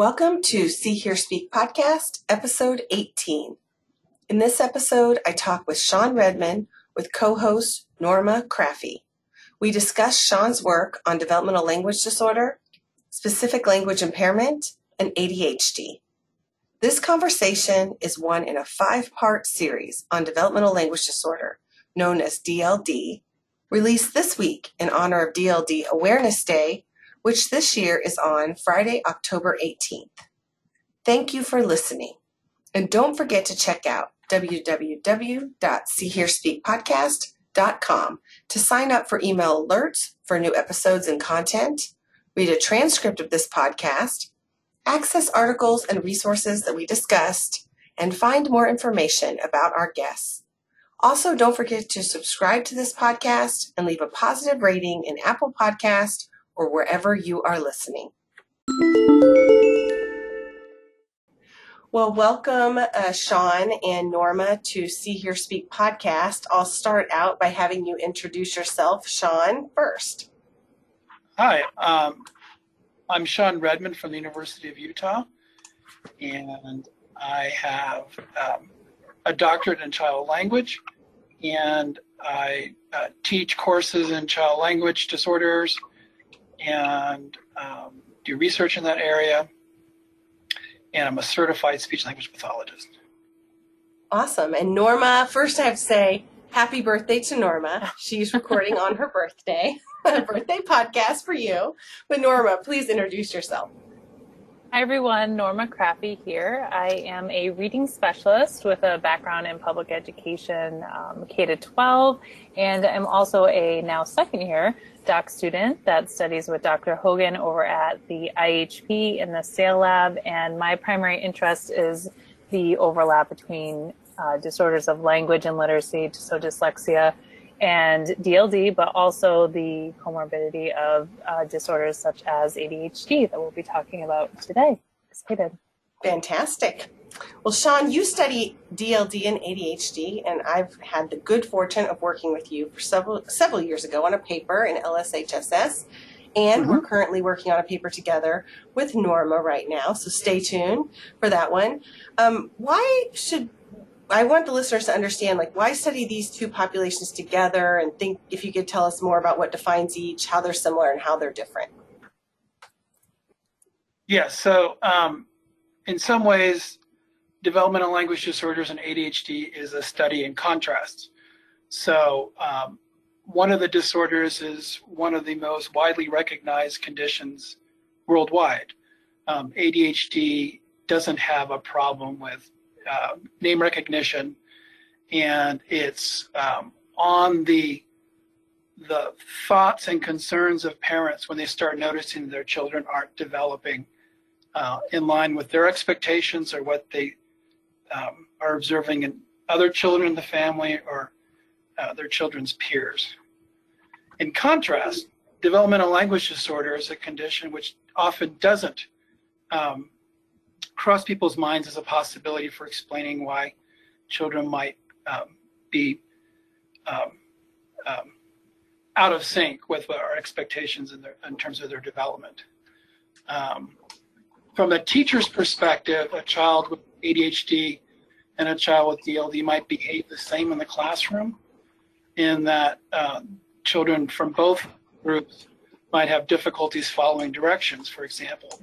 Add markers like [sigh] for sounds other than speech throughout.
Welcome to See Hear Speak podcast, episode 18. In this episode, I talk with Sean Redmond with co host Norma Craffey. We discuss Sean's work on developmental language disorder, specific language impairment, and ADHD. This conversation is one in a five part series on developmental language disorder, known as DLD, released this week in honor of DLD Awareness Day, which this year is on Friday, October 18th. Thank you for listening. And don't forget to check out www.seehearspeakpodcast.com to sign up for email alerts for new episodes and content, read a transcript of this podcast, access articles and resources that we discussed, and find more information about our guests. Also, don't forget to subscribe to this podcast and leave a positive rating in Apple Podcast or wherever you are listening. Well, welcome, uh, Sean and Norma, to See Hear Speak podcast. I'll start out by having you introduce yourself, Sean, first. Hi, um, I'm Sean Redmond from the University of Utah, and I have um, a doctorate in child language, and I uh, teach courses in child language disorders and um, do research in that area. And I'm a certified speech language pathologist. Awesome. And Norma, first I have to say happy birthday to Norma. She's recording on her birthday, [laughs] a birthday podcast for you. But Norma, please introduce yourself. Hi everyone, Norma Craffey here. I am a reading specialist with a background in public education, um, K to 12, and I'm also a now second year doc student that studies with Dr. Hogan over at the IHP in the SAIL lab. And my primary interest is the overlap between uh, disorders of language and literacy, so dyslexia and DLD, but also the comorbidity of uh, disorders such as ADHD that we'll be talking about today. Excited. Fantastic. Well, Sean, you study DLD and ADHD, and I've had the good fortune of working with you for several several years ago on a paper in LSHSS, and mm-hmm. we're currently working on a paper together with Norma right now. So stay tuned for that one. Um, why should I want the listeners to understand, like, why study these two populations together, and think if you could tell us more about what defines each, how they're similar, and how they're different. Yeah. So, um, in some ways, developmental language disorders and ADHD is a study in contrast. So, um, one of the disorders is one of the most widely recognized conditions worldwide. Um, ADHD doesn't have a problem with uh, name recognition, and it's um, on the the thoughts and concerns of parents when they start noticing their children aren't developing uh, in line with their expectations or what they um, are observing in other children in the family or uh, their children's peers. In contrast, developmental language disorder is a condition which often doesn't um, cross people's minds as a possibility for explaining why children might um, be um, um, out of sync with our expectations in, their, in terms of their development. Um, from a teacher's perspective, a child with ADHD and a child with DLD might behave the same in the classroom, in that uh, children from both groups might have difficulties following directions, for example.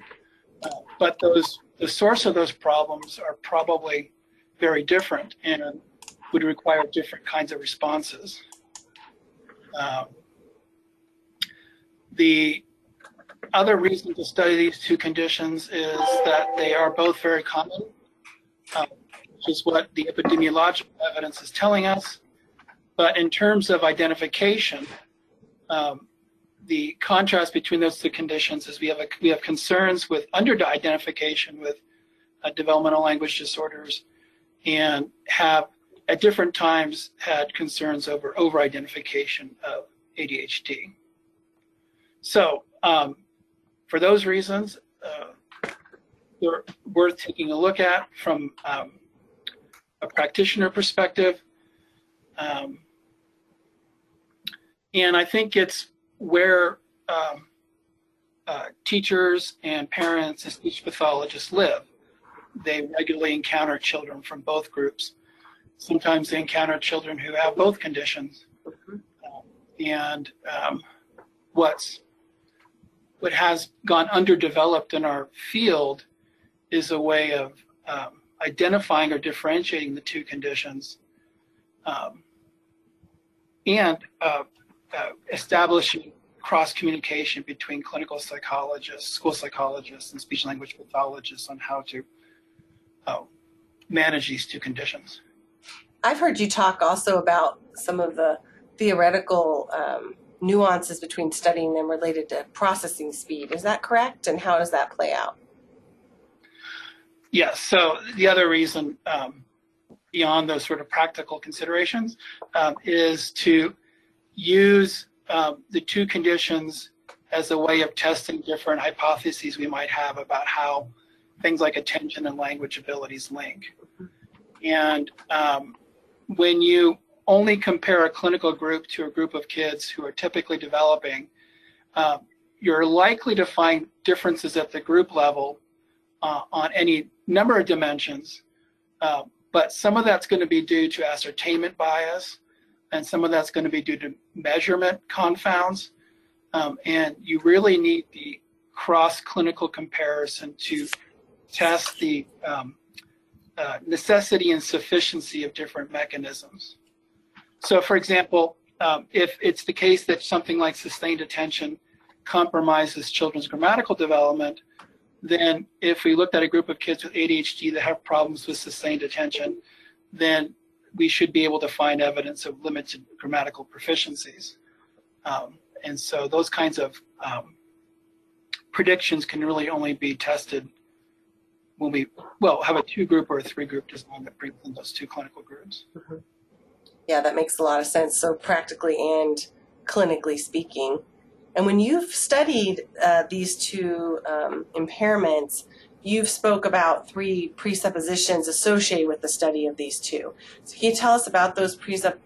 Uh, but those the source of those problems are probably very different and would require different kinds of responses. Um, the other reason to study these two conditions is that they are both very common, um, which is what the epidemiological evidence is telling us. But in terms of identification, um, the contrast between those two conditions is we have a, we have concerns with under identification with uh, developmental language disorders and have at different times had concerns over over identification of ADHD. So um, for those reasons, uh, they're worth taking a look at from um, a practitioner perspective. Um, and I think it's where um, uh, teachers and parents and speech pathologists live. They regularly encounter children from both groups. Sometimes they encounter children who have both conditions. and um, what's what has gone underdeveloped in our field is a way of um, identifying or differentiating the two conditions um, and uh, uh, establishing cross communication between clinical psychologists, school psychologists, and speech language pathologists on how to uh, manage these two conditions. I've heard you talk also about some of the theoretical um, nuances between studying them related to processing speed. Is that correct? And how does that play out? Yes. So the other reason, um, beyond those sort of practical considerations, um, is to use um, the two conditions as a way of testing different hypotheses we might have about how things like attention and language abilities link. And um, when you only compare a clinical group to a group of kids who are typically developing, uh, you're likely to find differences at the group level uh, on any number of dimensions. Uh, but some of that's going to be due to ascertainment bias, and some of that's going to be due to measurement confounds. Um, and you really need the cross clinical comparison to test the um, uh, necessity and sufficiency of different mechanisms. So, for example, um, if it's the case that something like sustained attention compromises children's grammatical development, then if we looked at a group of kids with ADHD that have problems with sustained attention, then we should be able to find evidence of limited grammatical proficiencies. Um, and so those kinds of um, predictions can really only be tested when we, well, have a two group or a three group design that brings in those two clinical groups. Mm-hmm. Yeah, that makes a lot of sense. So, practically and clinically speaking. And when you've studied uh, these two um, impairments, you've spoke about three presuppositions associated with the study of these two. So can you tell us about those presupp-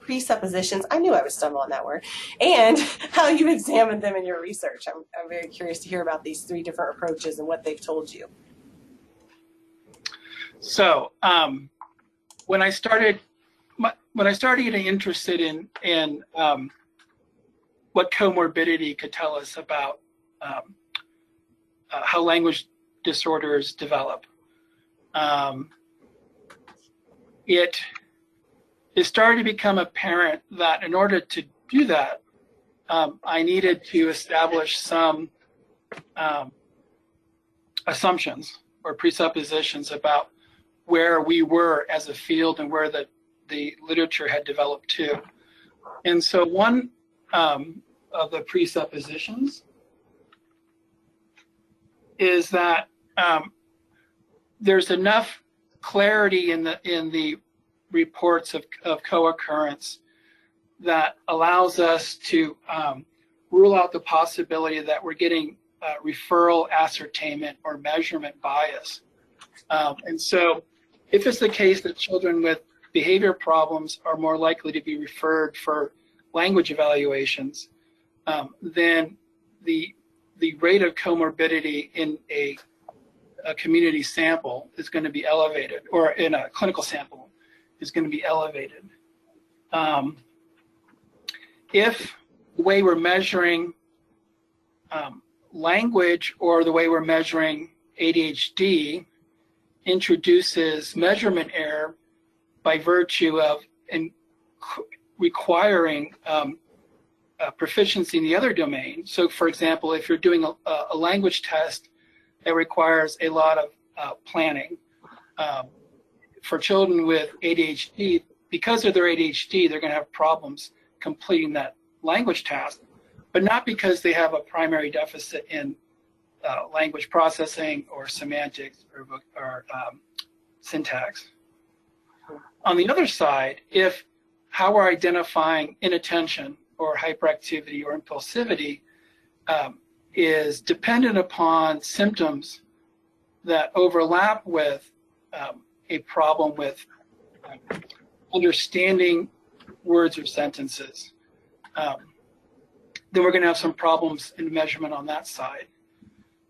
presuppositions? I knew I would stumble on that word. And [laughs] how you examined them in your research. I'm, I'm very curious to hear about these three different approaches and what they've told you. So um, when I started, when I started getting interested in in um, what comorbidity could tell us about um, uh, how language disorders develop. Um, it it started to become apparent that in order to do that, um, I needed to establish some um, assumptions or presuppositions about where we were as a field and where the, the literature had developed to. And so one um, of the presuppositions is that um, there's enough clarity in the in the reports of, of co-occurrence that allows us to um, rule out the possibility that we're getting uh, referral ascertainment or measurement bias. Um, and so if it's the case that children with behavior problems are more likely to be referred for language evaluations, um, then the the rate of comorbidity in a a community sample is going to be elevated, or in a clinical sample is going to be elevated. Um, if the way we're measuring um, language or the way we're measuring ADHD introduces measurement error by virtue of in, requiring um, proficiency in the other domain. So, for example, if you're doing a, a language test that requires a lot of uh, planning. Um, for children with ADHD, because of their ADHD, they're going to have problems completing that language task, but not because they have a primary deficit in uh, language processing or semantics or, or um, syntax. On the other side, if how we're identifying inattention or hyperactivity or impulsivity um, is dependent upon symptoms that overlap with um, a problem with um, understanding words or sentences. Um, then we're going to have some problems in measurement on that side.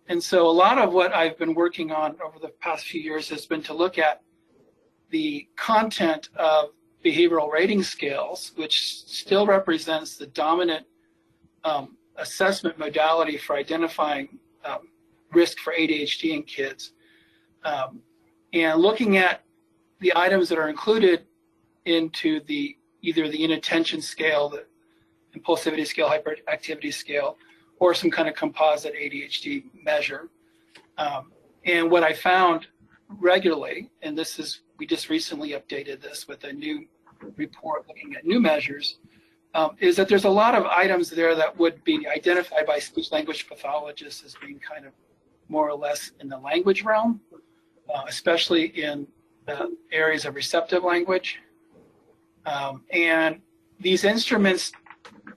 And so a lot of what I've been working on over the past few years has been to look at the content of behavioral rating scales, which still represents the dominant um, assessment modality for identifying um, risk for ADHD in kids. Um, and looking at the items that are included into the either the inattention scale, the impulsivity scale, hyperactivity scale, or some kind of composite ADHD measure. Um, and what I found regularly, and this is, we just recently updated this with a new report looking at new measures, um, is that there's a lot of items there that would be identified by speech language pathologists as being kind of more or less in the language realm, uh, especially in the areas of receptive language. Um, and these instruments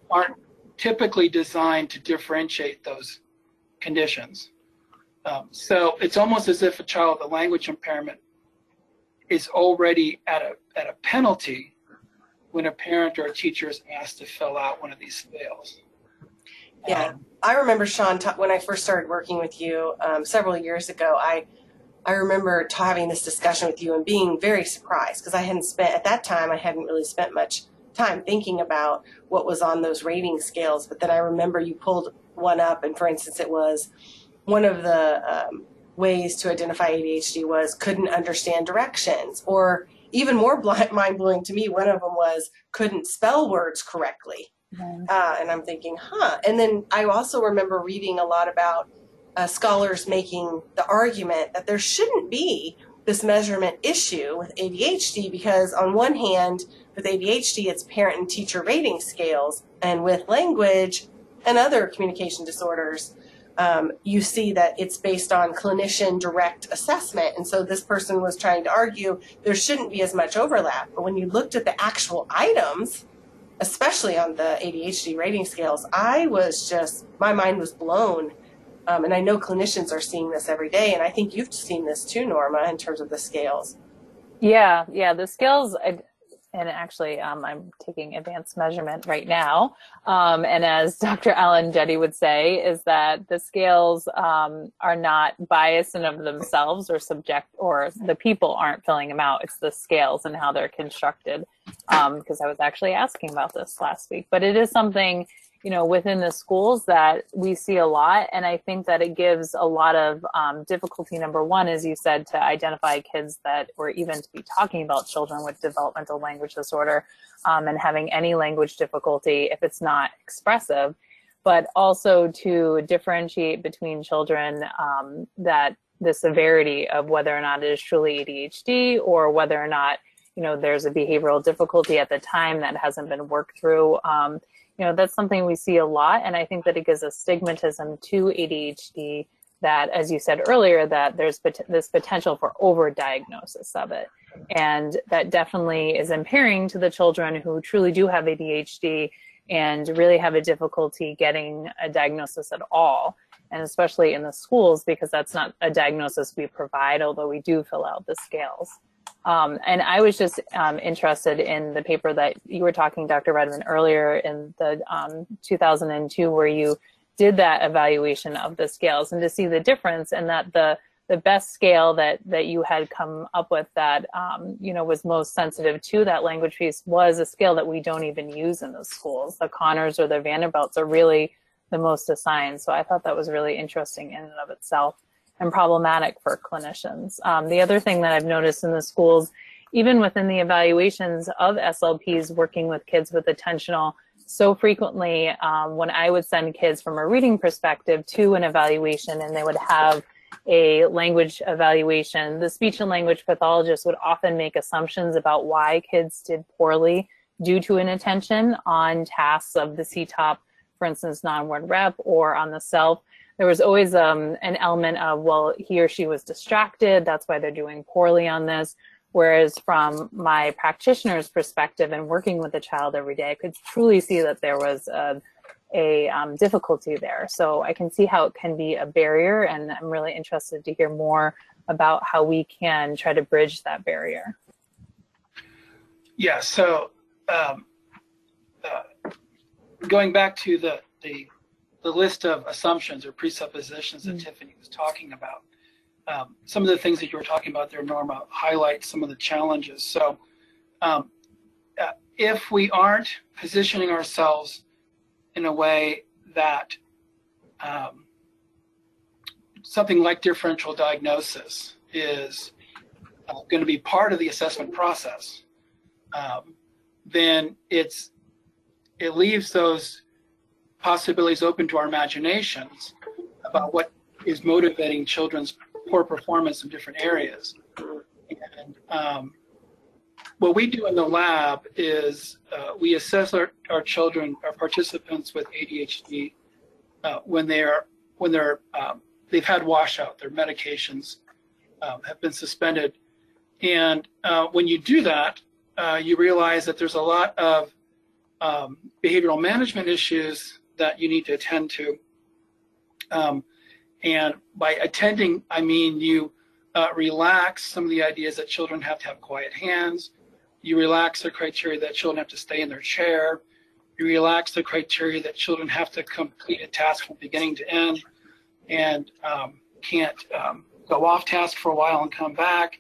aren't typically designed to differentiate those conditions. Um, so it's almost as if a child with a language impairment is already at a, at a penalty when a parent or a teacher is asked to fill out one of these scales. Yeah, um, I remember Sean when I first started working with you um, several years ago. I I remember having this discussion with you and being very surprised because I hadn't spent at that time I hadn't really spent much time thinking about what was on those rating scales. But then I remember you pulled one up, and for instance, it was one of the um, ways to identify ADHD was couldn't understand directions, or even more [laughs] mind blowing to me, one of them was couldn't spell words correctly. Mm-hmm. Uh, and I'm thinking, huh. And then I also remember reading a lot about uh, scholars making the argument that there shouldn't be this measurement issue with ADHD because, on one hand, with ADHD, it's parent and teacher rating scales, and with language and other communication disorders, um, you see that it's based on clinician direct assessment. And so this person was trying to argue there shouldn't be as much overlap. But when you looked at the actual items, especially on the ADHD rating scales, I was just, my mind was blown. Um, and I know clinicians are seeing this every day. And I think you've seen this too, Norma, in terms of the scales. Yeah, yeah. The scales, I, and actually um, i'm taking advanced measurement right now. Um, and as [laughs] dr alan jetty would say is that the scales um, are not biased in of themselves or subject or the people aren't filling them out. It's the scales and how they're constructed. Because um, i was actually asking about this last week but it is something you know, within the schools that we see a lot. And I think that it gives a lot of um, difficulty. Number one, as you said, to identify kids that, or even to be talking about children with developmental language disorder um, and having any language difficulty if it's not expressive, but also to differentiate between children um, that the severity of whether or not it is truly ADHD or whether or not you know there's a behavioral difficulty at the time that hasn't been worked through um, you know that's something we see a lot and i think that it gives a stigmatism to adhd that as you said earlier that there's pot- this potential for overdiagnosis of it. And that definitely is impairing to the children who truly do have adhd and really have a difficulty getting a diagnosis at all and especially in the schools because that's not a diagnosis we provide although we do fill out the scales um, and I was just um, interested in the paper that you were talking, Dr. Redmond, earlier in the um, 2002, where you did that evaluation of the scales and to see the difference and that the the best scale that that you had come up with that um, you know was most sensitive to that language piece was a scale that we don't even use in the schools. The Conners or the Vanderbilts are really the most assigned. So I thought that was really interesting in and of itself and problematic for clinicians. Um, the other thing that I've noticed in the schools, even within the evaluations of SLPs working with kids with attentional, so frequently um, when I would send kids from a reading perspective to an evaluation and they would have a language evaluation, the speech and language pathologist would often make assumptions about why kids did poorly due to inattention on tasks of the CTOPP, for instance, non-word rep or on the CELF there was always um, an element of, well, he or she was distracted. That's why they're doing poorly on this. Whereas from my practitioner's perspective and working with the child every day, I could truly see that there was a, a um, difficulty there. So I can see how it can be a barrier, and I'm really interested to hear more about how we can try to bridge that barrier. Yeah. So um, uh, going back to the the the list of assumptions or presuppositions that Mm. Tiffany was talking about. Um, some of the things that you were talking about there, Norma, highlight some of the challenges. So, um, uh, if we aren't positioning ourselves in a way that um, something like differential diagnosis is uh, going to be part of the assessment process, um, then it's it leaves those possibilities open to our imaginations about what is motivating children's poor performance in different areas. And um, what we do in the lab is uh, we assess our, our children, our participants with ADHD uh, when they're when they're um, they've had washout, their medications um, have been suspended, and uh, when you do that, uh, you realize that there's a lot of um, behavioral management issues that you need to attend to. Um, and by attending, I mean you uh, relax some of the ideas that children have to have quiet hands. You relax the criteria that children have to stay in their chair. You relax the criteria that children have to complete a task from beginning to end and um, can't um, go off task for a while and come back.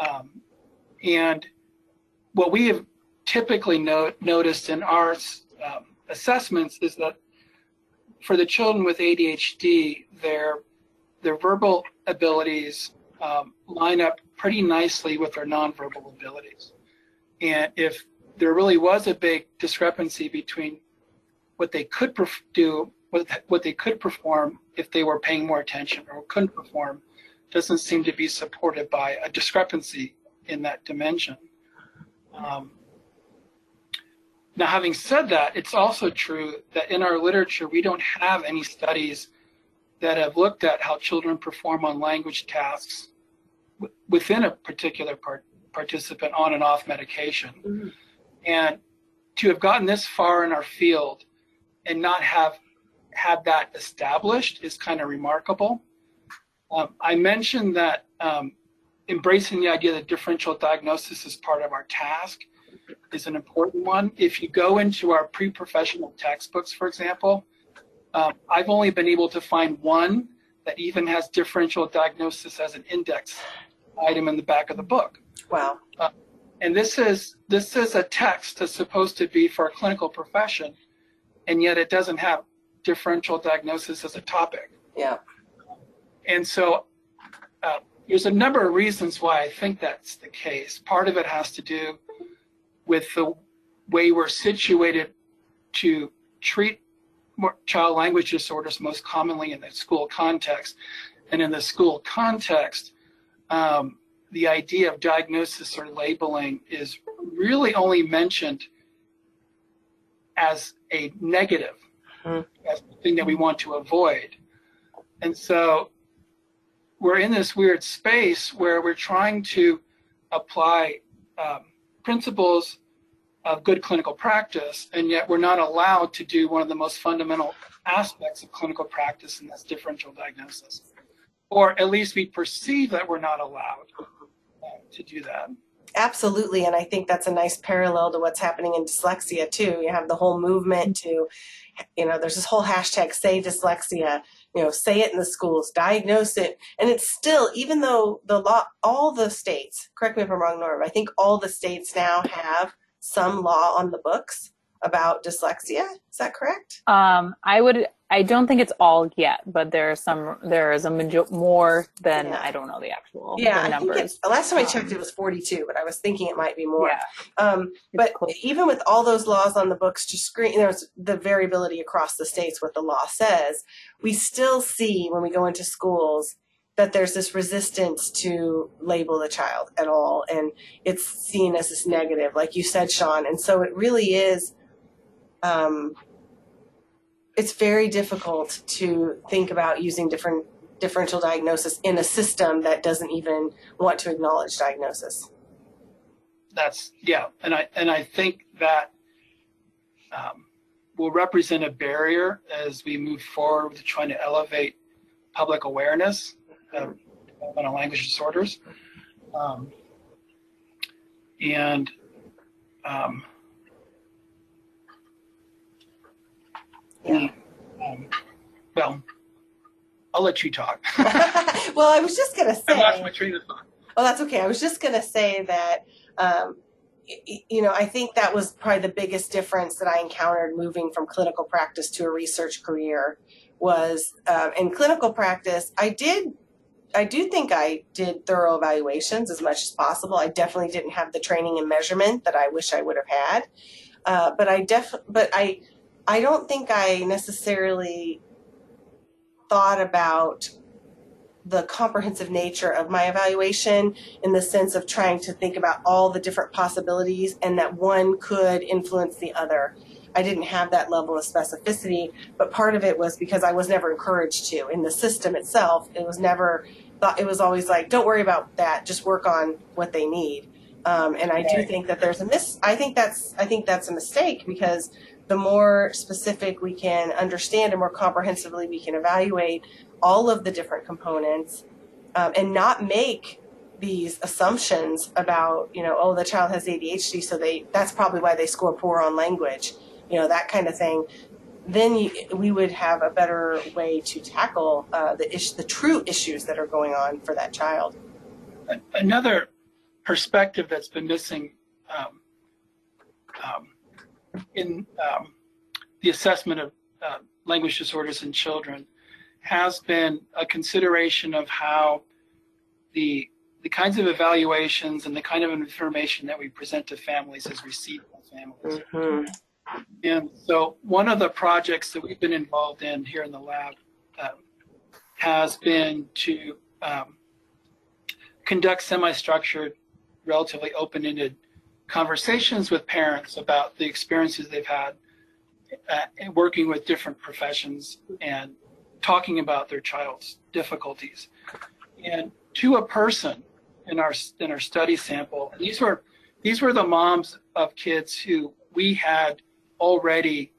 Um, and what we have typically no- noticed in our um, assessments is that for the children with ADHD, their their verbal abilities um, line up pretty nicely with their nonverbal abilities. And if there really was a big discrepancy between what they could perf- do, what, what they could perform if they were paying more attention or couldn't perform, doesn't seem to be supported by a discrepancy in that dimension. Um, now, having said that, it's also true that in our literature, we don't have any studies that have looked at how children perform on language tasks w- within a particular part- participant on and off medication. Mhm. And to have gotten this far in our field and not have had that established is kind of remarkable. Um, I mentioned that um, embracing the idea that differential diagnosis is part of our task is an important one. If you go into our pre-professional textbooks, for example, um, I've only been able to find one that even has differential diagnosis as an index item in the back of the book. Wow. And this is this is a text that's supposed to be for a clinical profession, and yet it doesn't have differential diagnosis as a topic. Yeah. And so uh, there's a number of reasons why I think that's the case. Part of it has to do with the way we're situated to treat child language disorders most commonly in the school context. And in the school context, um, the idea of diagnosis or labeling is really only mentioned as a negative, Mhm. as the thing that we want to avoid. And so we're in this weird space where we're trying to apply um, principles of good clinical practice, and yet we're not allowed to do one of the most fundamental aspects of clinical practice, and that's differential diagnosis. Or at least we perceive that we're not allowed uh, to do that. Absolutely, and I think that's a nice parallel to what's happening in dyslexia too. You have the whole movement to, you know, there's this whole hashtag say dyslexia, you know, say it in the schools, diagnose it, and it's still even though the law, all the states, correct me if I'm wrong, Norm, I think all the states now have some law on the books about dyslexia. Is that correct? Um, I would. I don't think it's all yet, but there are some. There is a major more than Yeah. I don't know the actual Yeah, the I think numbers. it's, last time I checked, it was 42, but I was thinking it might be more. Yeah, Um, but close. even with all those laws on the books to screen, there's the variability across the states, what the law says. We still see when we go into schools that there's this resistance to label the child at all. And it's seen as this negative, like you said, Sean. And so it really is, um, it's very difficult to think about using different differential diagnosis in a system that doesn't even want to acknowledge diagnosis. That's yeah, and I and I think that um, will represent a barrier as we move forward with trying to elevate public awareness of language disorders, um, and um, Yeah. well, I'll let you talk. [laughs] [laughs] well, I was just gonna say. I lost my train of thought. Oh, that's okay. I was just gonna say that. Um, you know, I think that was probably the biggest difference that I encountered moving from clinical practice to a research career was uh, in clinical practice. I did, I do think I did thorough evaluations as much as possible. I definitely didn't have the training and measurement that I wish I would have had, uh, but I def, but I, I don't think I necessarily thought about the comprehensive nature of my evaluation in the sense of trying to think about all the different possibilities and that one could influence the other. I didn't have that level of specificity, but part of it was because I was never encouraged to. In the system itself, it was never thought, it was always like, don't worry about that, just work on what they need. Um, and I do think that there's a miss, I think that's, I think that's a mistake because the more specific we can understand and more comprehensively we can evaluate all of the different components um, and not make these assumptions about you know oh the child has ADHD so they that's probably why they score poor on language you know that kind of thing then we would have a better way to tackle uh, the ish, the true issues that are going on for that child. Another perspective that's been missing um, um, in um, the assessment of uh, language disorders in children has been a consideration of how the the kinds of evaluations and the kind of information that we present to families is received by families. Mm-hmm. And so, one of the projects that we've been involved in here in the lab um, has been to um, conduct semi-structured, relatively open-ended conversations with parents about the experiences they've had uh, working with different professions and talking about their child's difficulties. And to a person in our in our study sample, and these were these were the moms of kids who we had already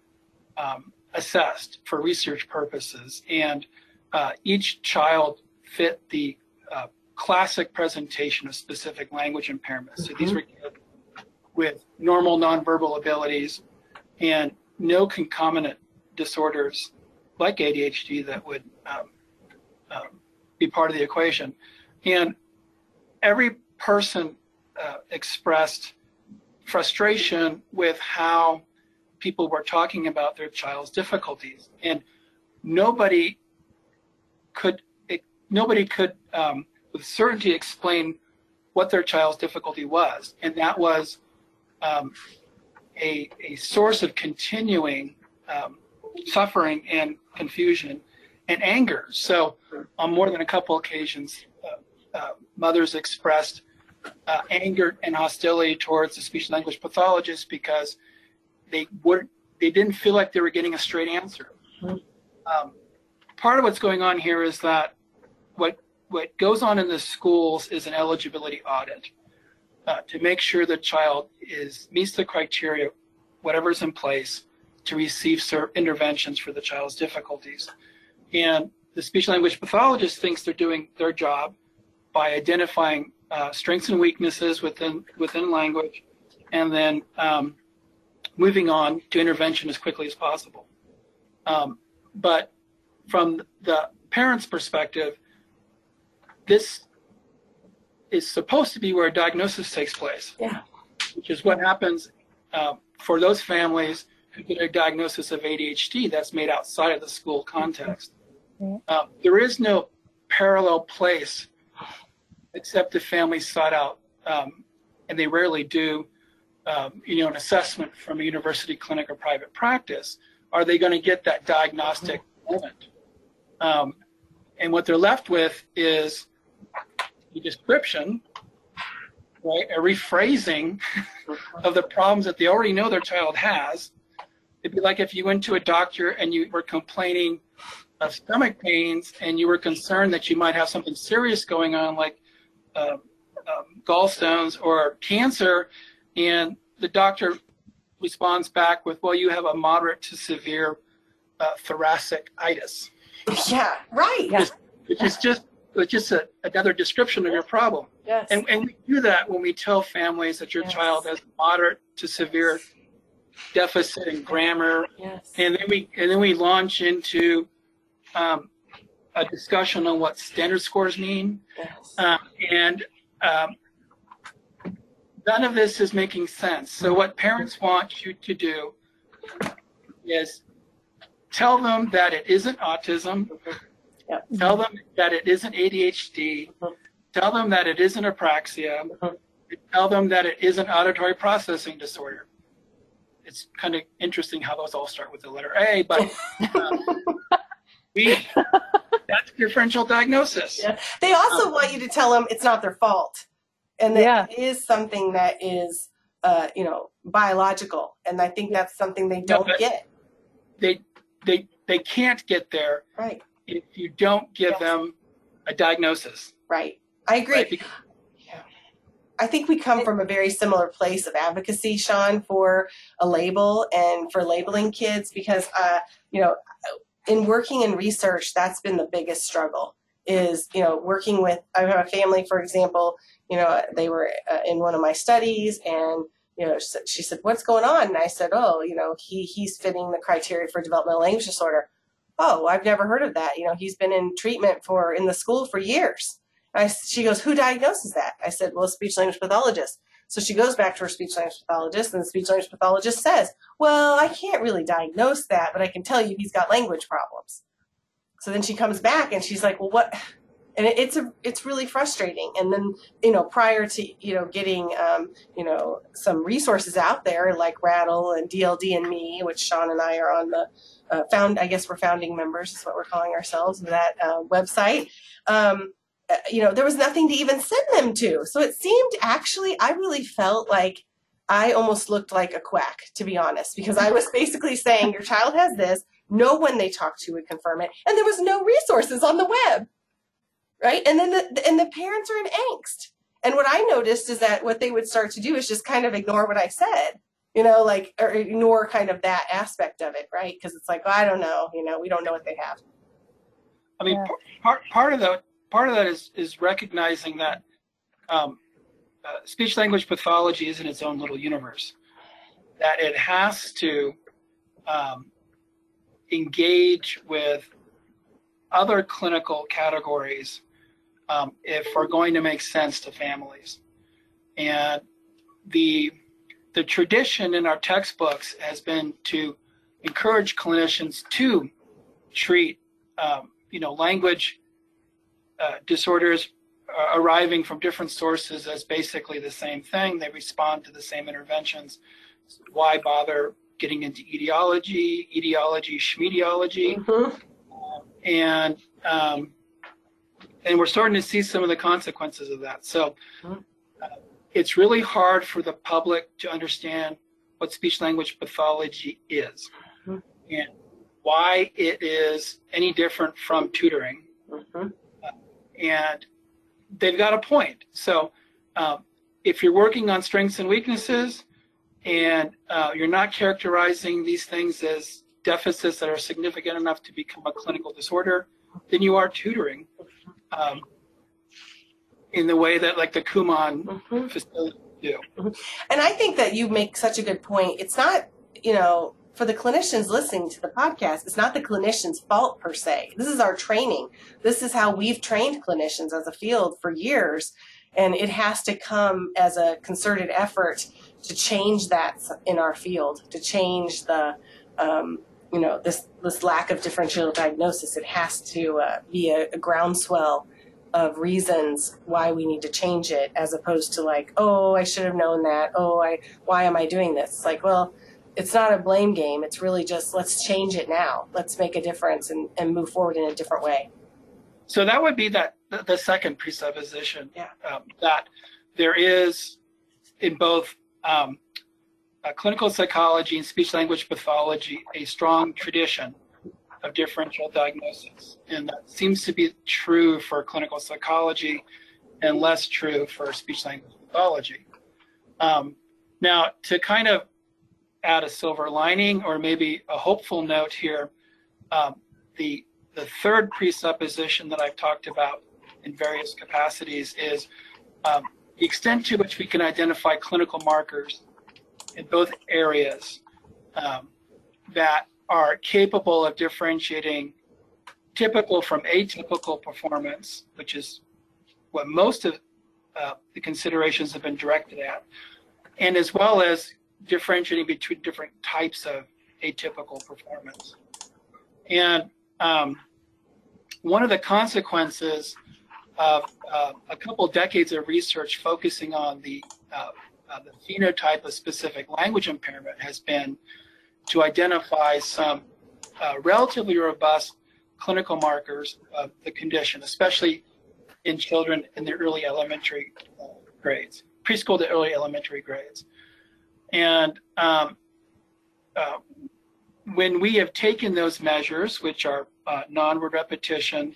um, assessed for research purposes, and uh, each child fit the uh, classic presentation of specific language impairments. So these mm-hmm. were kids with normal nonverbal abilities and no concomitant disorders like ADHD that would um, um, be part of the equation. And every person uh, expressed frustration with how people were talking about their child's difficulties, and nobody could it, nobody could um, with certainty explain what their child's difficulty was, and that was um, a, a source of continuing um, suffering and confusion and anger. So, on more than a couple occasions, uh, uh, mothers expressed uh, anger and hostility towards the speech language pathologist because they were they didn't feel like they were getting a straight answer. Um, part of what's going on here is that what what goes on in the schools is an eligibility audit uh, to make sure the child is meets the criteria, whatever's in place, to receive interventions for the child's difficulties. And the speech language pathologist thinks they're doing their job by identifying uh, strengths and weaknesses within within language, and then um, moving on to intervention as quickly as possible. Um, but from the parent's perspective, this is supposed to be where a diagnosis takes place. Yeah. Which is what happens uh, for those families who get a diagnosis of ADHD that's made outside of the school context. Uh, there is no parallel place except if families sought out, um, and they rarely do, um, you know, an assessment from a university clinic or private practice. Are they going to get that diagnostic moment? Um, and what they're left with is a description, right, a rephrasing [laughs] of the problems that they already know their child has. It'd be like if you went to a doctor and you were complaining of stomach pains and you were concerned that you might have something serious going on, like uh, um, gallstones or cancer, and the doctor responds back with, "Well, you have a moderate to severe uh, thoracic itis." Yeah, right. Yeah. Which is just it's just a, another description of your problem. Yes. And, and we do that when we tell families that your yes. child has moderate to severe deficit in grammar. Yes. And then we and then we launch into um, a discussion on what standard scores mean, Yes. um, and um, none of this is making sense. So what parents want you to do is tell them that it isn't autism. Yep. Tell them that it isn't ADHD. Mhm. Tell them that it isn't apraxia. Mhm. Tell them that it isn't auditory processing disorder. It's kind of interesting how those all start with the letter A, but [laughs] um, we, that's differential diagnosis. Yeah. They also Um, want you to tell them it's not their fault, and that Yeah. it is something that is, uh, you know, biological. And I think that's something they don't but- get. They, they, they can't get there Right. If you don't give Yes. them a diagnosis. Right. I agree. Right? Because I think we come from a very similar place of advocacy, Sean, for a label and for labeling kids because, uh, you know, in working in research, that's been the biggest struggle is, you know, working with, I have a family, for example, you know, they were uh, in one of my studies and, you know, she said, what's going on? And I said, oh, you know, he, he's fitting the criteria for developmental language disorder. Oh, I've never heard of that. You know, he's been in treatment for, in the school for years. I, she goes, who diagnoses that? I said, well, speech language pathologist. So she goes back to her speech language pathologist, and the speech language pathologist says, well, I can't really diagnose that, but I can tell you he's got language problems. So then she comes back and she's like, well, what? And it, it's a, it's really frustrating. And then, you know, prior to, you know, getting, um, you know, some resources out there like RADLD and DLD and Me, which Sean and I are on the uh, found, I guess we're founding members is what we're calling ourselves of that uh, website. Um, uh, you know, there was nothing to even send them to. So it seemed actually, I really felt like I almost looked like a quack, to be honest, because I was basically saying, your child has this. No one they talked to would confirm it. And there was no resources on the web. Right. And then the, and the parents are in angst. And what I noticed is that what they would start to do is just kind of ignore what I said, you know, like, or ignore kind of that aspect of it. Right. Because it's like, I don't know, you know, we don't know what they have. I mean, Yeah. part part of that part of that is is recognizing that um, uh, speech language pathology is in its own little universe. That it has to um, engage with other clinical categories um, if we're going to make sense to families. And the the tradition in our textbooks has been to encourage clinicians to treat um, you know language uh, disorders uh, arriving from different sources as basically the same thing. They respond to the same interventions. Why bother getting into etiology, etiology, schmediology? Mhm. and um, and we're starting to see some of the consequences of that. So Mhm. uh, it's really hard for the public to understand what speech language pathology is Mhm. and why it is any different from tutoring. Mhm. And they've got a point. So um, if you're working on strengths and weaknesses and uh, you're not characterizing these things as deficits that are significant enough to become a clinical disorder, then you are tutoring um, in the way that like the Kumon Mhm. facility do. And I think that you make such a good point. It's not, you know, for the clinicians listening to the podcast, it's not the clinician's fault per se. This is our training. This is how we've trained clinicians as a field for years. And it has to come as a concerted effort to change that in our field, to change the, um, you know, this, this lack of differential diagnosis. It has to uh, be a, a groundswell of reasons why we need to change it as opposed to like oh i should have known that. Oh i why am i doing this? It's like well it's not a blame game. It's really just let's change it now. Let's make a difference and, and move forward in a different way. So that would be that the, the second presupposition Yeah. um, that there is in both um, uh, clinical psychology and speech language pathology a strong tradition of differential diagnosis, and that seems to be true for clinical psychology and less true for speech language pathology. Um, now, to kind of add a silver lining or maybe a hopeful note here, um, the the third presupposition that I've talked about in various capacities is um, the extent to which we can identify clinical markers in both areas um, that are capable of differentiating typical from atypical performance, which is what most of uh, the considerations have been directed at, and as well as differentiating between different types of atypical performance. And um, one of the consequences of uh, a couple decades of research focusing on the, uh, uh, the phenotype of specific language impairment has been to identify some uh, relatively robust clinical markers of the condition, especially in children in the early elementary uh, grades, preschool to early elementary grades. And um, uh, when we have taken those measures, which are uh, non-word repetition,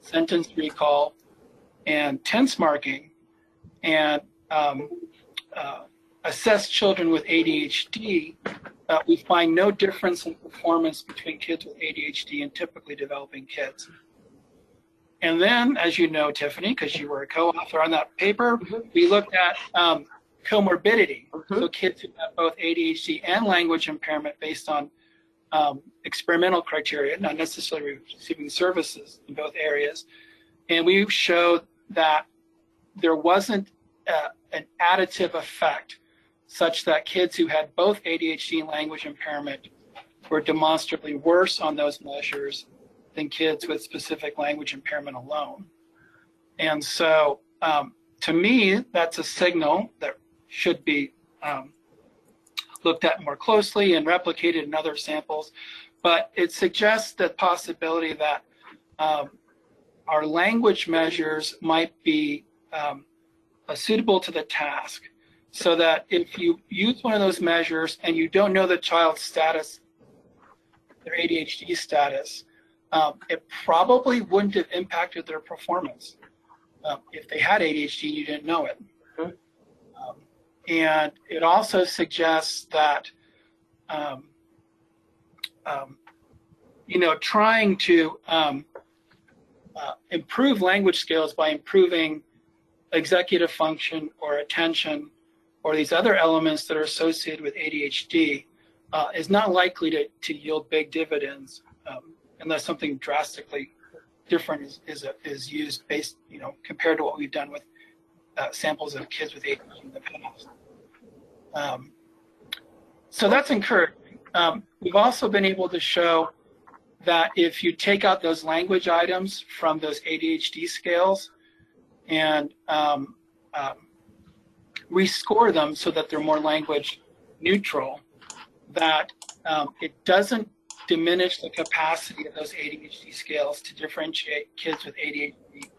sentence recall, and tense marking, and um, uh, assess children with ADHD, uh, we find no difference in performance between kids with ADHD and typically developing kids. And then, as you know, Tiffany, because you were a co-author on that paper, mm-hmm. we looked at um, comorbidity. Mm-hmm. So kids who have both ADHD and language impairment based on um, experimental criteria, not necessarily receiving services in both areas. And we showed that there wasn't uh, an additive effect such that kids who had both ADHD and language impairment were demonstrably worse on those measures than kids with specific language impairment alone. And so, um, to me, that's a signal that should be um, looked at more closely and replicated in other samples. But it suggests the possibility that um, our language measures might be um, uh, suitable to the task. So that if you use one of those measures and you don't know the child's status, their ADHD status, um, it probably wouldn't have impacted their performance um, if they had ADHD and you didn't know it. Um, and it also suggests that, um, um, you know, trying to um, uh, improve language skills by improving executive function or attention or these other elements that are associated with ADHD uh, is not likely to, to yield big dividends um, unless something drastically different is, is, a, is used based, you know, compared to what we've done with uh, samples of kids with ADHD in the past. Um, so that's encouraging. Um, we've also been able to show that if you take out those language items from those ADHD scales and um, um, rescore them so that they're more language neutral, that um, it doesn't diminish the capacity of those ADHD scales to differentiate kids with ADHD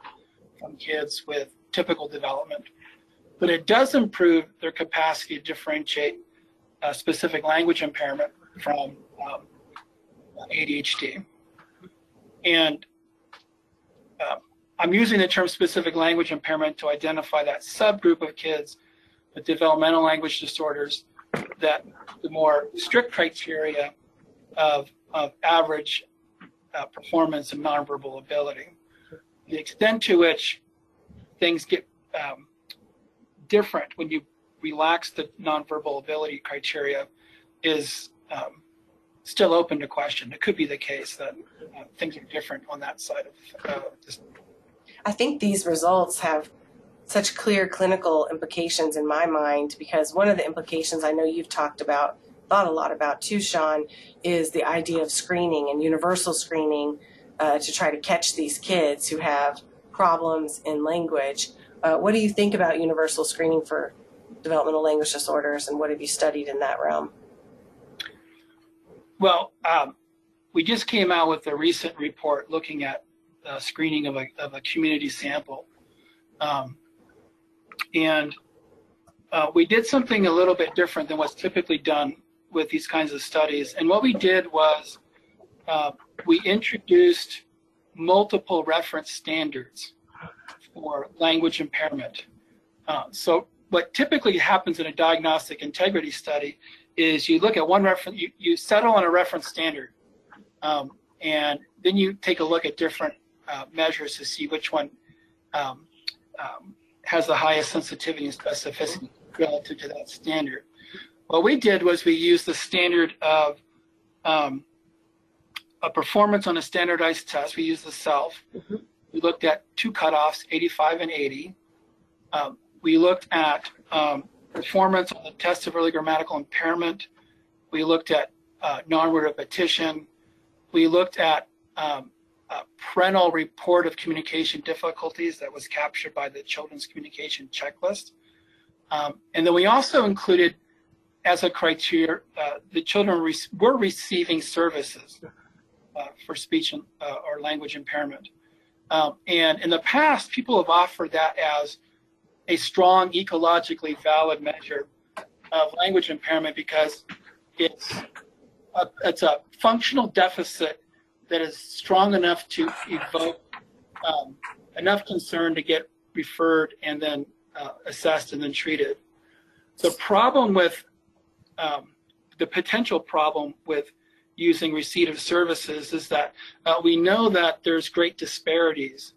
from kids with typical development. But it does improve their capacity to differentiate uh, specific language impairment from um, ADHD. And uh, I'm using the term specific language impairment to identify that subgroup of kids developmental language disorders that the more strict criteria of of average uh, performance and nonverbal ability. The extent to which things get um, different when you relax the nonverbal ability criteria is um, still open to question. It could be the case that uh, things are different on that side of uh, this. I think these results have such clear clinical implications in my mind because one of the implications I know you've talked about thought a lot about too, Sean, is the idea of screening and universal screening uh, to try to catch these kids who have problems in language. Uh, what do you think about universal screening for developmental language disorders, and what have you studied in that realm? Well, um, we just came out with a recent report looking at uh, screening of a, of a community sample. Um, and uh, we did something a little bit different than what's typically done with these kinds of studies. And what we did was uh, we introduced multiple reference standards for language impairment. Uh, so what typically happens in a diagnostic integrity study is you look at one reference, you, you settle on a reference standard, um, and then you take a look at different uh, measures to see which one um, um, has the highest sensitivity and specificity relative to that standard. What we did was we used the standard of um, a performance on a standardized test. We used the CELF. Mhm. We looked at two cutoffs, 85 and 80. Um, we looked at um, performance on the test of early grammatical impairment. We looked at uh, non-word repetition. We looked at um, a parental report of communication difficulties that was captured by the Children's Communication Checklist. Um, and then we also included as a criteria, uh, the children re- were receiving services uh, for speech and, uh, or language impairment. Um, and in the past, people have offered that as a strong, ecologically valid measure of language impairment because it's a, it's a functional deficit that is strong enough to evoke um, enough concern to get referred and then uh, assessed and then treated. The problem with um, the potential problem with using receipt of services is that uh, we know that there's great disparities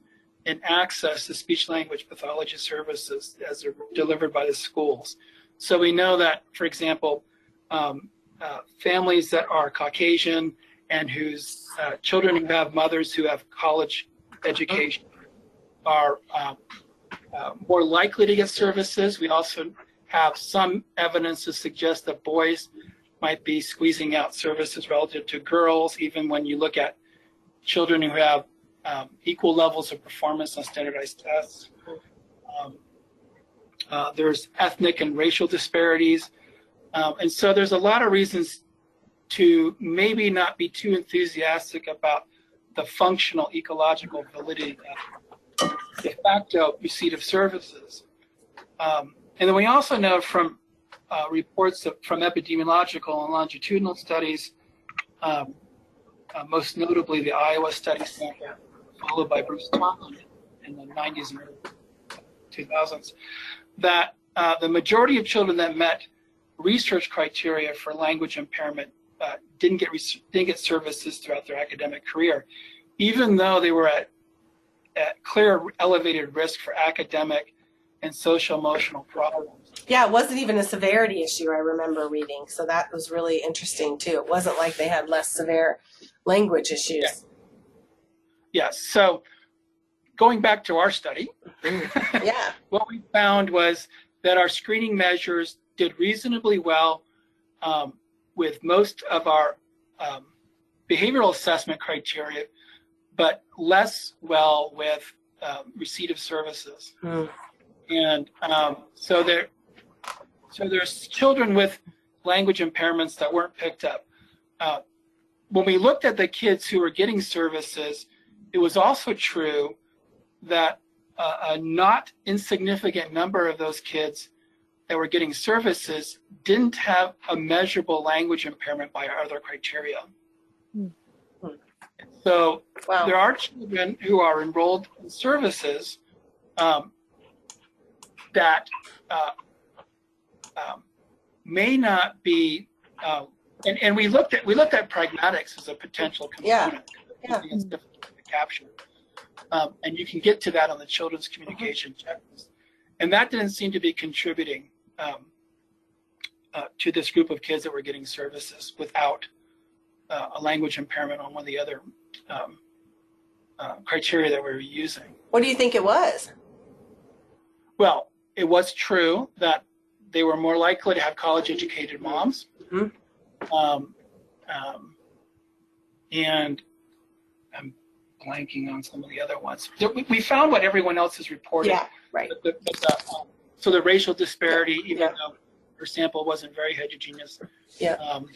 in access to speech language pathology services as they're delivered by the schools. So we know that, for example, um, uh, families that are Caucasian and whose uh, children who have mothers who have college education are um, uh, more likely to get services. We also have some evidence to suggest that boys might be squeezing out services relative to girls, even when you look at children who have um, equal levels of performance on standardized tests. Um, uh, there's ethnic and racial disparities. Um, and so there's a lot of reasons to maybe not be too enthusiastic about the functional ecological validity of de facto receipt of services. Um, and then we also know from uh, reports of, from epidemiological and longitudinal studies, um, uh, most notably the Iowa study sample, followed by Bruce Tomblin in the 90s and early 2000s, that uh, the majority of children that met research criteria for language impairment uh, didn't get didn't get services throughout their academic career, even though they were at, at clear elevated risk for academic and social emotional problems. Yeah, it wasn't even a severity issue, I remember reading. So that was really interesting too. It wasn't like they had less severe language issues. Yeah. Yes. So going back to our study, [laughs] yeah. [laughs] what we found was that our screening measures did reasonably well um, with most of our um, behavioral assessment criteria, but less well with um, receipt of services. Mm. And um, so there, so there's children with language impairments that weren't picked up. Uh, when we looked at the kids who were getting services, it was also true that uh, a not insignificant number of those kids that were getting services didn't have a measurable language impairment by our other criteria. Hmm. So Wow. there are children who are enrolled in services um, that uh, um, may not be, uh, and, and we looked at we looked at pragmatics as a potential Yeah. component. Yeah. It's difficult to capture, um, and you can get to that on the children's communication checklist, and that didn't seem to be contributing um, uh, to this group of kids that were getting services without uh, a language impairment on one of the other um, uh, criteria that we were using. What do you think it was? Well, it was true that they were more likely to have college educated moms. Mhm. Um, um, and I'm blanking on some of the other ones. We, we found what everyone else has reported. Yeah, right. But the, but the, so the racial disparity, even Yeah. though her sample wasn't very heterogeneous. Yeah. Um,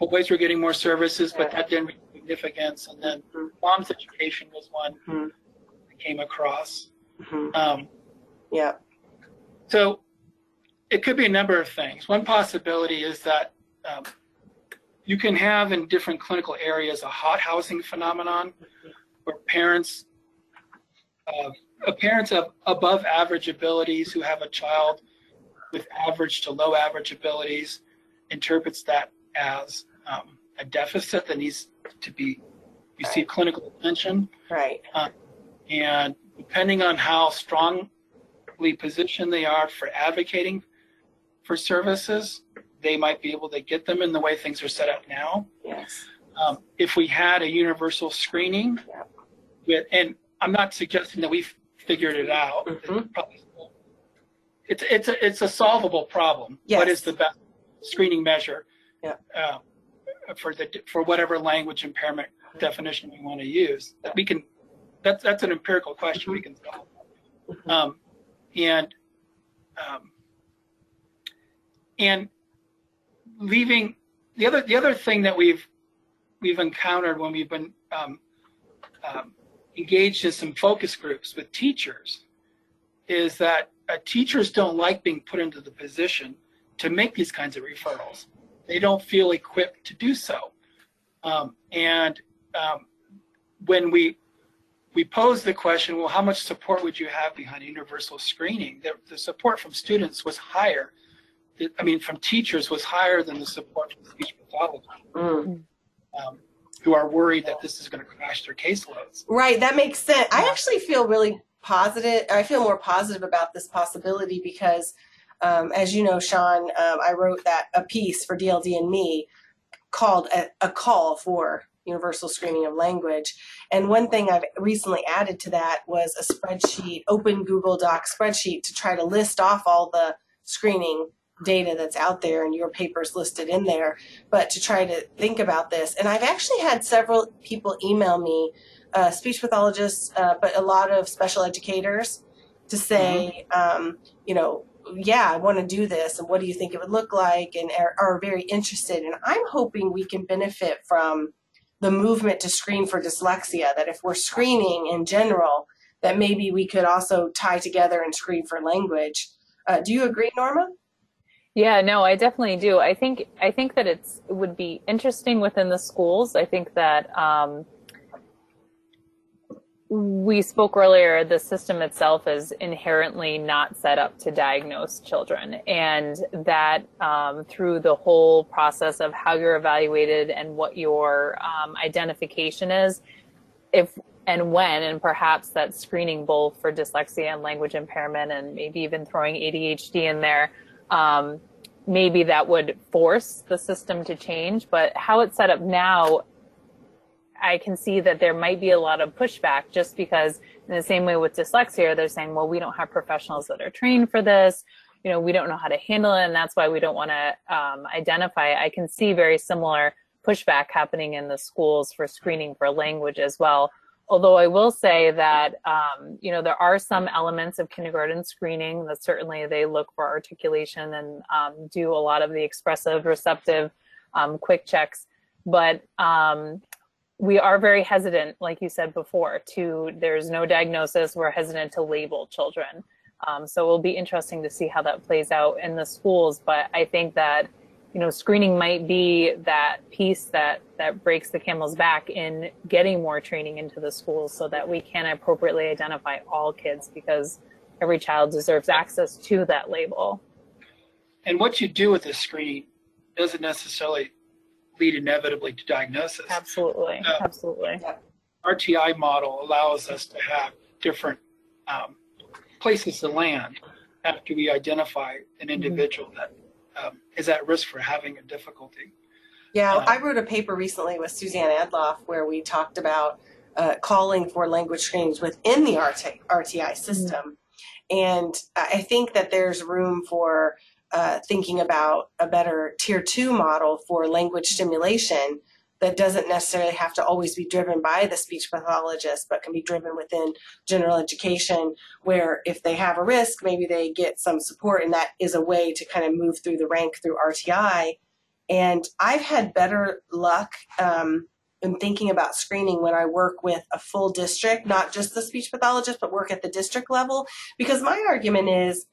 boys were getting more services, but that didn't reach significance. And then Mhm. mom's education was one Mhm. I came across. Mhm. Um, Yeah. so it could be a number of things. One possibility is that um, you can have in different clinical areas a hot housing phenomenon where parents, uh, parents of above average abilities who have a child with average to low average abilities interprets that as um, a deficit that needs to be receive clinical attention. Right. And depending on how strongly positioned they are for advocating for services, they might be able to get them in the way things are set up now. Yes. um, if we had a universal screening, Yeah. with, and I'm not suggesting that we've figured it out. Mhm. It's probably- It's, it's a, it's a solvable problem. What Yes. is the best screening measure? Yeah. uh, For the, for whatever language impairment definition we want to use, that we can, that's, that's an empirical question we can solve. Mhm. Um, and, um, and leaving the other the other thing that we've we've encountered when we've been um, um, engaged in some focus groups with teachers is that uh, teachers don't like being put into the position to make these kinds of referrals. They don't feel equipped to do so, um, and um, when we we pose the question, well, how much support would you have behind universal screening? The, the support from students was higher. I mean, from teachers was higher than the support from speech pathologists, Mm. um, who are worried that this is going to crash their caseloads. Right, that makes sense. I actually feel really positive. I feel more positive about this possibility because, um, as you know, Sean, um, I wrote that a piece for DLD and me called a, a call for universal screening of language. And one thing I've recently added to that was a spreadsheet, open Google Doc spreadsheet to try to list off all the screening data that's out there and your papers listed in there, but to try to think about this. And I've actually had several people email me uh, speech pathologists, uh, but a lot of special educators to say, um, you know, yeah, I want to do this, and what do you think it would look like, and are, are very interested. And I'm hoping we can benefit from the movement to screen for dyslexia. That if we're screening in general, that maybe we could also tie together and screen for language. Uh, do you agree, Norma? Yeah, no, I definitely do. I think I think that it's it would be interesting within the schools. I think that um, we spoke earlier. The system itself is inherently not set up to diagnose children, and that um, through the whole process of how you're evaluated and what your um, identification is, if and when, and perhaps that screening both for dyslexia and language impairment, and maybe even throwing ADHD in there um, maybe that would force the system to change. But how it's set up now, I can see that there might be a lot of pushback just because, in the same way with dyslexia, they're saying, well, we don't have professionals that are trained for this. You know, we don't know how to handle it, and that's why we don't want to um, identify. I can see very similar pushback happening in the schools for screening for language as well. Although I will say that, um, you know, there are some elements of kindergarten screening that certainly they look for articulation and um, do a lot of the expressive, receptive, um, quick checks. But um, we are very hesitant, like you said before, to there's no diagnosis. We're hesitant to label children. Um, so it will be interesting to see how that plays out in the schools. But I think that you know screening might be that piece that that breaks the camel's back in getting more training into the schools so that we can appropriately identify all kids because every child deserves access to that label. And what you do with this screening doesn't necessarily lead inevitably to diagnosis. absolutely. Uh, absolutely. RTI model allows us to have different um, places to land after we identify an individual that um, is at risk for having a difficulty. Yeah, Um, I wrote a paper recently with Suzanne Adlof where we talked about uh, calling for language screens within the RT, RTI system. And I I think that there's room for uh, thinking about a better tier two model for language stimulation that doesn't necessarily have to always be driven by the speech pathologist, but can be driven within general education, where if they have a risk, maybe they get some support, and that is a way to kind of move through the rank through RTI. And I've had better luck um, in thinking about screening when I work with a full district, not just the speech pathologist, but work at the district level. Because my argument is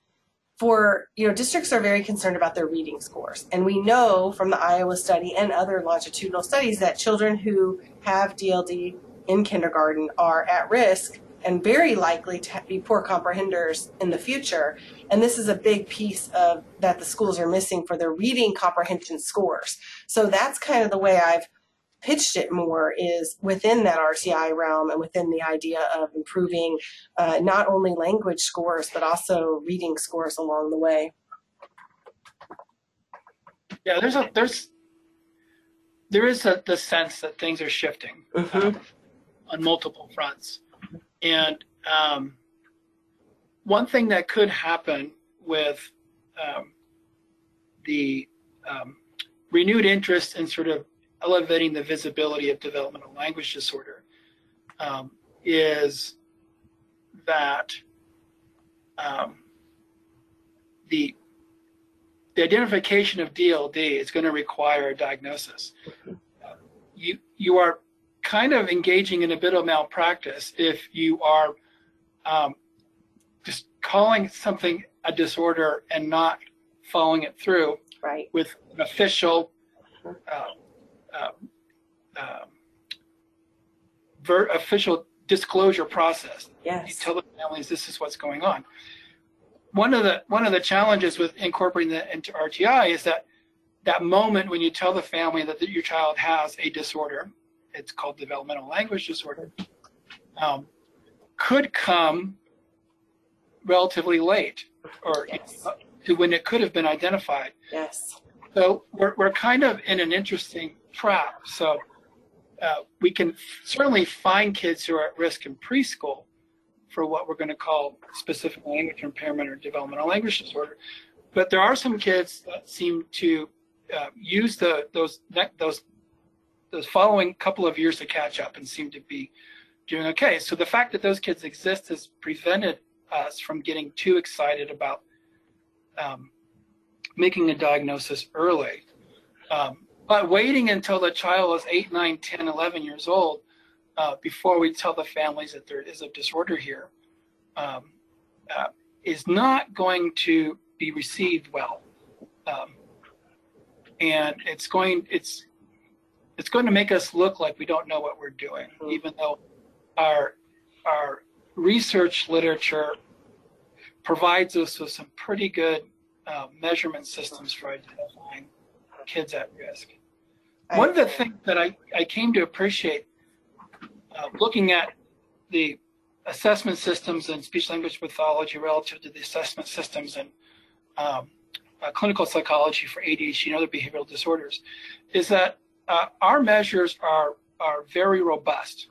for, you know, districts are very concerned about their reading scores. And we know from the Iowa study and other longitudinal studies that children who have DLD in kindergarten are at risk and very likely to be poor comprehenders in the future. And this is a big piece of that the schools are missing for their reading comprehension scores. So that's kind of the way I've pitched it more is within that RTI realm and within the idea of improving uh, not only language scores but also reading scores along the way. Yeah, there's a there's there is a, the sense that things are shifting Mhm. um, on multiple fronts. And um, one thing that could happen with um, the um, renewed interest in sort of elevating the visibility of developmental language disorder um, is that um, the the identification of DLD is going to require a diagnosis. You you are kind of engaging in a bit of malpractice if you are um, just calling something a disorder and not following it through Right. with an official uh, uh, um, ver- official disclosure process. You Yes. tell the families this is what's going on. One of the one of the challenges with incorporating that into RTI is that that moment when you tell the family that your child has a disorder, it's called developmental language disorder, um, could come relatively late or Yes. to when it could have been identified. Yes. So we're, we're kind of in an interesting So uh, we can certainly find kids who are at risk in preschool for what we're going to call specific language impairment or developmental language disorder. But there are some kids that seem to uh, use the those those those following couple of years to catch up and seem to be doing okay. So the fact that those kids exist has prevented us from getting too excited about um, making a diagnosis early. Um, but waiting until the child is 8, 9, 10, 11 years old uh, before we tell the families that there is a disorder here um, uh, is not going to be received well. Um, and it's going it's it's going to make us look like we don't know what we're doing, Mhm. even though our our research literature provides us with some pretty good uh, measurement systems for identifying kids at risk. One of the things that I, I came to appreciate uh, looking at the assessment systems in speech language pathology relative to the assessment systems in um, uh, clinical psychology for ADHD and other behavioral disorders is that uh, our measures are, are very robust.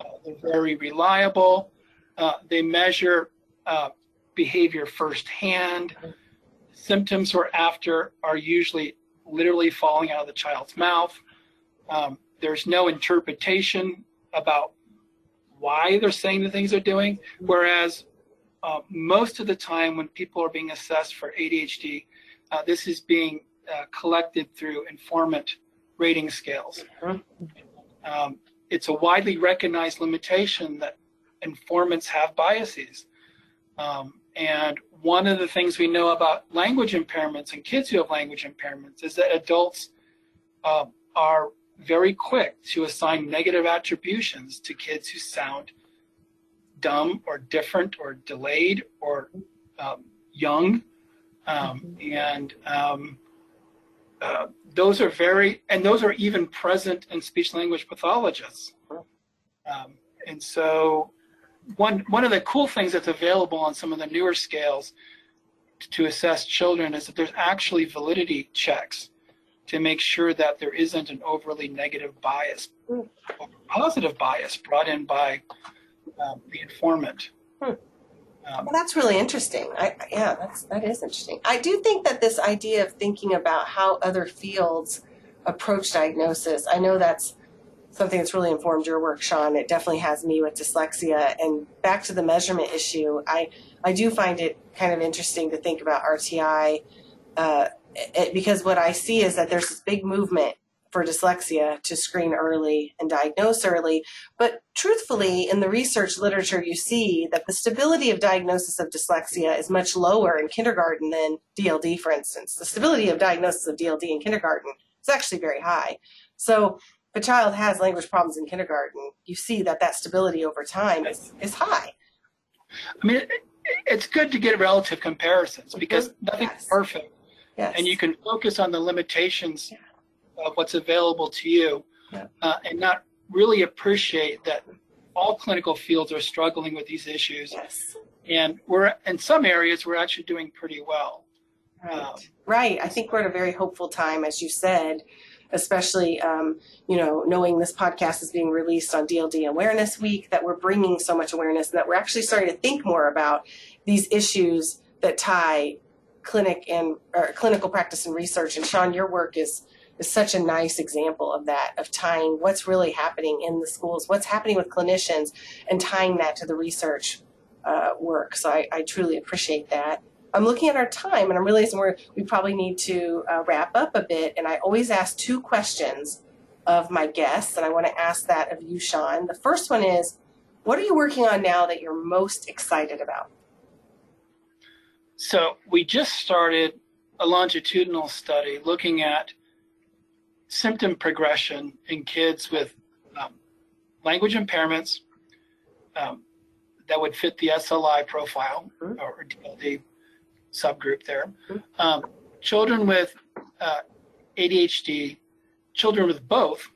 Uh, they're very reliable. Uh, they measure uh, behavior firsthand. Symptoms or after are usually literally falling out of the child's mouth. Um, there's no interpretation about why they're saying the things they're doing. Whereas uh, most of the time, when people are being assessed for ADHD, uh, this is being uh, collected through informant rating scales. Um, it's a widely recognized limitation that informants have biases. Um, and one of the things we know about language impairments and kids who have language impairments is that adults uh, are very quick to assign negative attributions to kids who sound dumb or different or delayed or um, young. Um, and um, uh, those are very, and those are even present in speech language pathologists. Um, and so one, one of the cool things that's available on some of the newer scales to assess children is that there's actually validity checks to make sure that there isn't an overly negative bias or positive bias brought in by um, the informant. Hmm. Um, Well, that's really interesting. I, yeah, that's that is interesting. I do think that this idea of thinking about how other fields approach diagnosis. I know that's something that's really informed your work, Sean. It definitely has me with dyslexia. And back to the measurement issue, I I do find it kind of interesting to think about RTI uh, it, because what I see is that there's this big movement for dyslexia to screen early and diagnose early. But truthfully, in the research literature, you see that the stability of diagnosis of dyslexia is much lower in kindergarten than DLD, for instance. The stability of diagnosis of DLD in kindergarten is actually very high. So if a child has language problems in kindergarten, you see that that stability over time is, is high. I mean, it, it's good to get relative comparisons because nothing's Yes. perfect. Yes. and you can focus on the limitations of what's available to you Yeah. uh, and not really appreciate that all clinical fields are struggling with these issues yes. and we're in some areas we're actually doing pretty well Right. Um, right. I think we're at a very hopeful time, as you said. Especially um, you know knowing this podcast is being released on DLD Awareness Week, that we're bringing so much awareness and that we're actually starting to think more about these issues that tie clinic and clinical practice and research. And Sean, your work is is such a nice example of that, of tying what's really happening in the schools, what's happening with clinicians, and tying that to the research uh, work. So I, I, truly appreciate that. I'm looking at our time and I'm realizing we we probably need to uh, wrap up a bit. And I always ask two questions of my guests, and I want to ask that of you, Sean. The first one is, what are you working on now that you're most excited about? So we just started a longitudinal study looking at symptom progression in kids with um, language impairments um, that would fit the SLI profile mm-hmm. or DLD subgroup there. Mm-hmm. Um, children with uh, ADHD, children with both,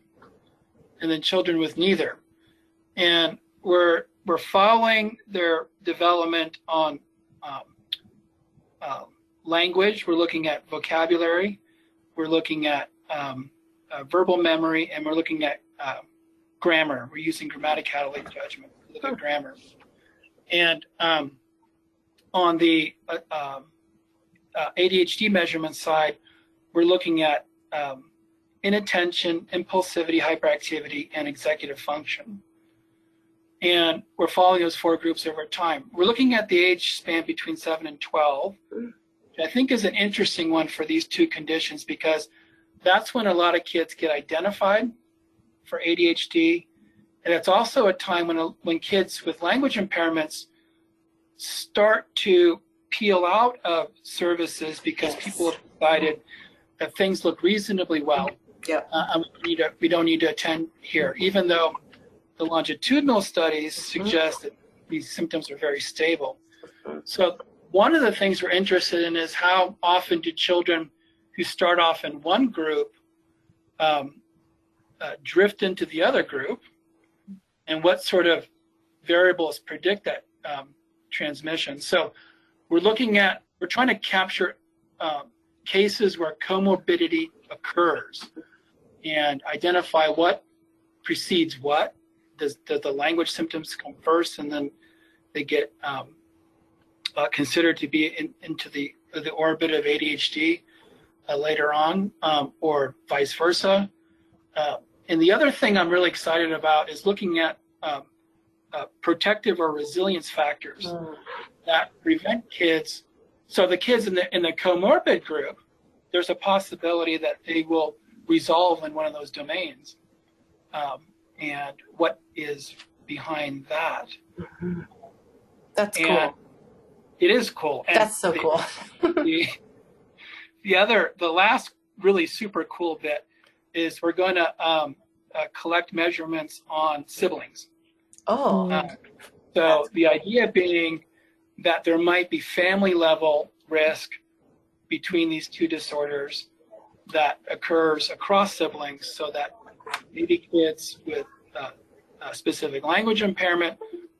and then children with neither. And we're we're following their development on um, uh, language. We're looking at vocabulary. We're looking at um, uh, verbal memory, and we're looking at uh, grammar. We're using grammaticality judgment. Look at grammar. And um, on the uh, um, uh, ADHD measurement side, we're looking at um, inattention, impulsivity, hyperactivity, and executive function. And we're following those four groups over time. We're looking at the age span between 7 and 12, which I think is an interesting one for these two conditions because that's when a lot of kids get identified for ADHD. And it's also a time when, when kids with language impairments start to peel out of services because yes. people have decided that things look reasonably well. Yeah. Uh, we, to, we, don't need to attend here, even though the longitudinal studies mm-hmm. suggest that these symptoms are very stable. So one of the things we're interested in is how often do children who start off in one group um, uh, drift into the other group, and what sort of variables predict that um, transmission. So we're looking at, we're trying to capture um, cases where comorbidity occurs and identify what precedes what. Does, does the language symptoms come first and then they get um, uh, considered to be in, into the, the orbit of ADHD? uh, later on, um, or vice versa. Uh, and the other thing I'm really excited about is looking at um, uh, protective or resilience factors mm. that prevent kids. So the kids in the in the comorbid group, there's a possibility that they will resolve in one of those domains. Um, and what is behind that? Mm-hmm. That's and cool. It is cool. And That's so the, cool. [laughs] the, the other, the last really super cool bit is we're going to um, uh, collect measurements on siblings. Oh. Uh, so the idea being that there might be family level risk between these two disorders that occurs across siblings so that maybe kids with uh, a specific language impairment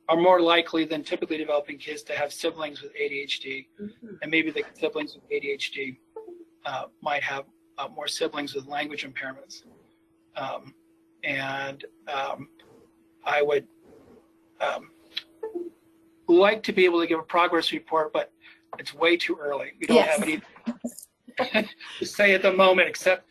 are more likely than typically developing kids to have siblings with ADHD, mm-hmm. and maybe the siblings with ADHD uh, might have uh, more siblings with language impairments. Um, and um, I would um, like to be able to give a progress report, but it's way too early. We don't yes. have any [laughs] to say at the moment, except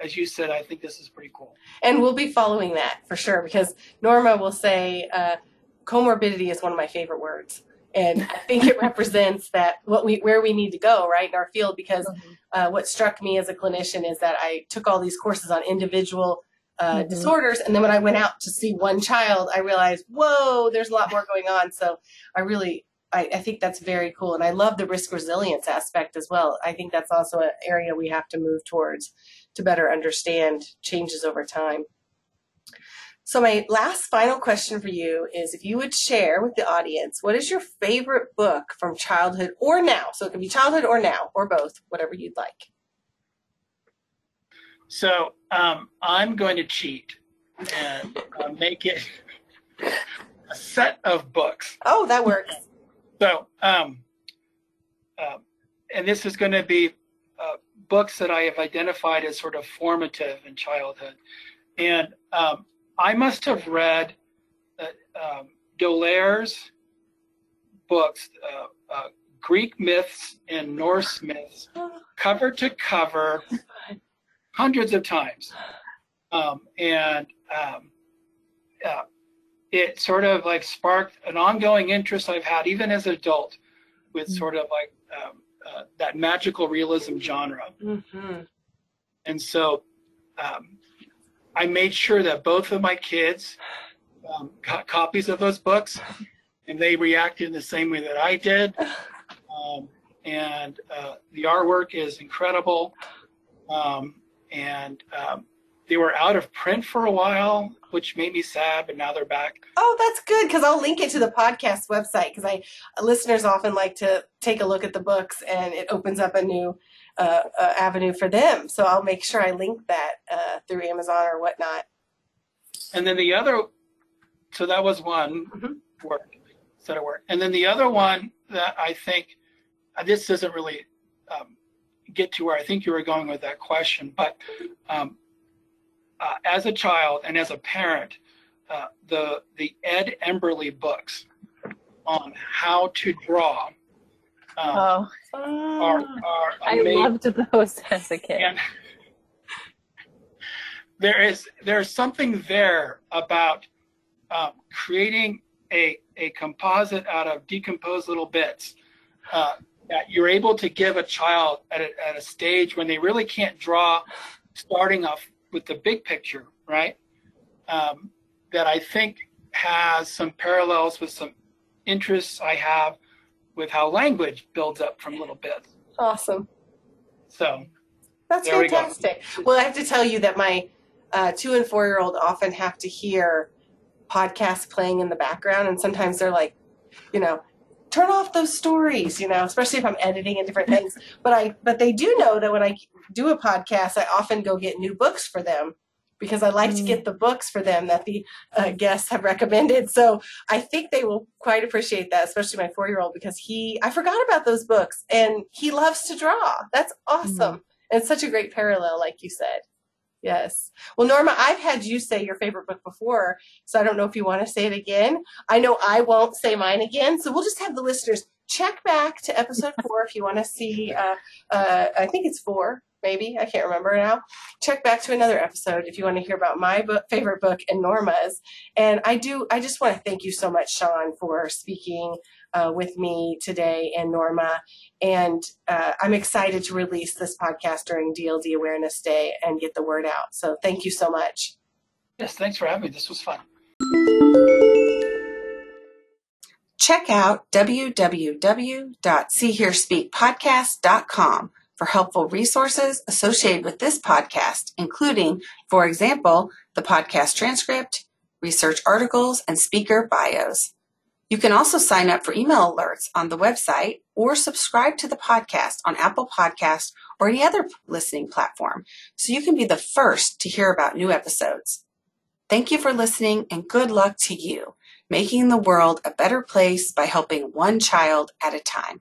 as you said, I think this is pretty cool. And we'll be following that for sure because Norma will say uh, comorbidity is one of my favorite words and I think it [laughs] represents that what we where we need to go right in our field because mm-hmm. uh, what struck me as a clinician is that I took all these courses on individual uh, mm-hmm. disorders and then when I went out to see one child I realized whoa there's a lot more going on so I really I, I think that's very cool and I love the risk resilience aspect as well I think that's also an area we have to move towards to better understand changes over time. So my last final question for you is if you would share with the audience, what is your favorite book from childhood or now? So it can be childhood or now or both, whatever you'd like. So um, I'm going to cheat and uh, make it a set of books. Oh, that works. So, um, uh, and this is going to be uh, books that I have identified as sort of formative in childhood. And um, I must have read uh, um, D'Aulaire's books, uh, uh, Greek myths and Norse myths, [gasps] cover to cover, hundreds of times. Um, and um, uh, it sort of like sparked an ongoing interest I've had even as an adult with mm-hmm. sort of like um, uh, that magical realism genre. Mm-hmm. And so um, I made sure that both of my kids um, got copies of those books and they reacted in the same way that I did. [laughs] Um, and uh, the artwork is incredible. Um, and um, they were out of print for a while, which made me sad, but now they're back. Oh, that's good because I'll link it to the podcast website because I listeners often like to take a look at the books and it opens up a new uh, uh, avenue for them. So I'll make sure I link that uh, through Amazon or whatnot. And then the other, so that was one mm-hmm. work, set of work, and then the other one that I think uh, this doesn't really um, get to where I think you were going with that question, but um, uh, as a child and as a parent, uh, the the Ed Emberley books on how to draw um, oh. are, are I loved those [laughs] as a kid. And there is there's something there about um, creating a a composite out of decomposed little bits uh, that you're able to give a child at a, at a stage when they really can't draw, starting off with the big picture, right? Um, that I think has some parallels with some interests I have with how language builds up from little bits. Awesome. So that's fantastic. We well, I have to tell you that my uh, two and four year old often have to hear podcasts playing in the background, and sometimes they're like, you know, turn off those stories, you know, especially if I'm editing and different things. [laughs] But I, but they do know that when I do a podcast, I often go get new books for them because I like mm. to get the books for them that the uh, guests have recommended. So I think they will quite appreciate that, especially my four year old, because he, I forgot about those books and he loves to draw. That's awesome. Mm. And such a great parallel, like you said. Yes. Well, Norma, I've had you say your favorite book before, so I don't know if you want to say it again. I know I won't say mine again, so we'll just have the listeners check back to episode four if you want to see. Uh, uh, I think it's four, maybe I can't remember now. Check back to another episode if you want to hear about my book, favorite book and Norma's. And I do. I just want to thank you so much, Sean, for speaking uh, with me today and Norma. And uh, I'm excited to release this podcast during DLD Awareness Day and get the word out. So thank you so much. Yes, thanks for having me. This was fun. Check out www.seehearspeakpodcast.com for helpful resources associated with this podcast, including, for example, the podcast transcript, research articles, and speaker bios. You can also sign up for email alerts on the website or subscribe to the podcast on Apple Podcasts or any other listening platform so you can be the first to hear about new episodes. Thank you for listening and good luck to you, making the world a better place by helping one child at a time.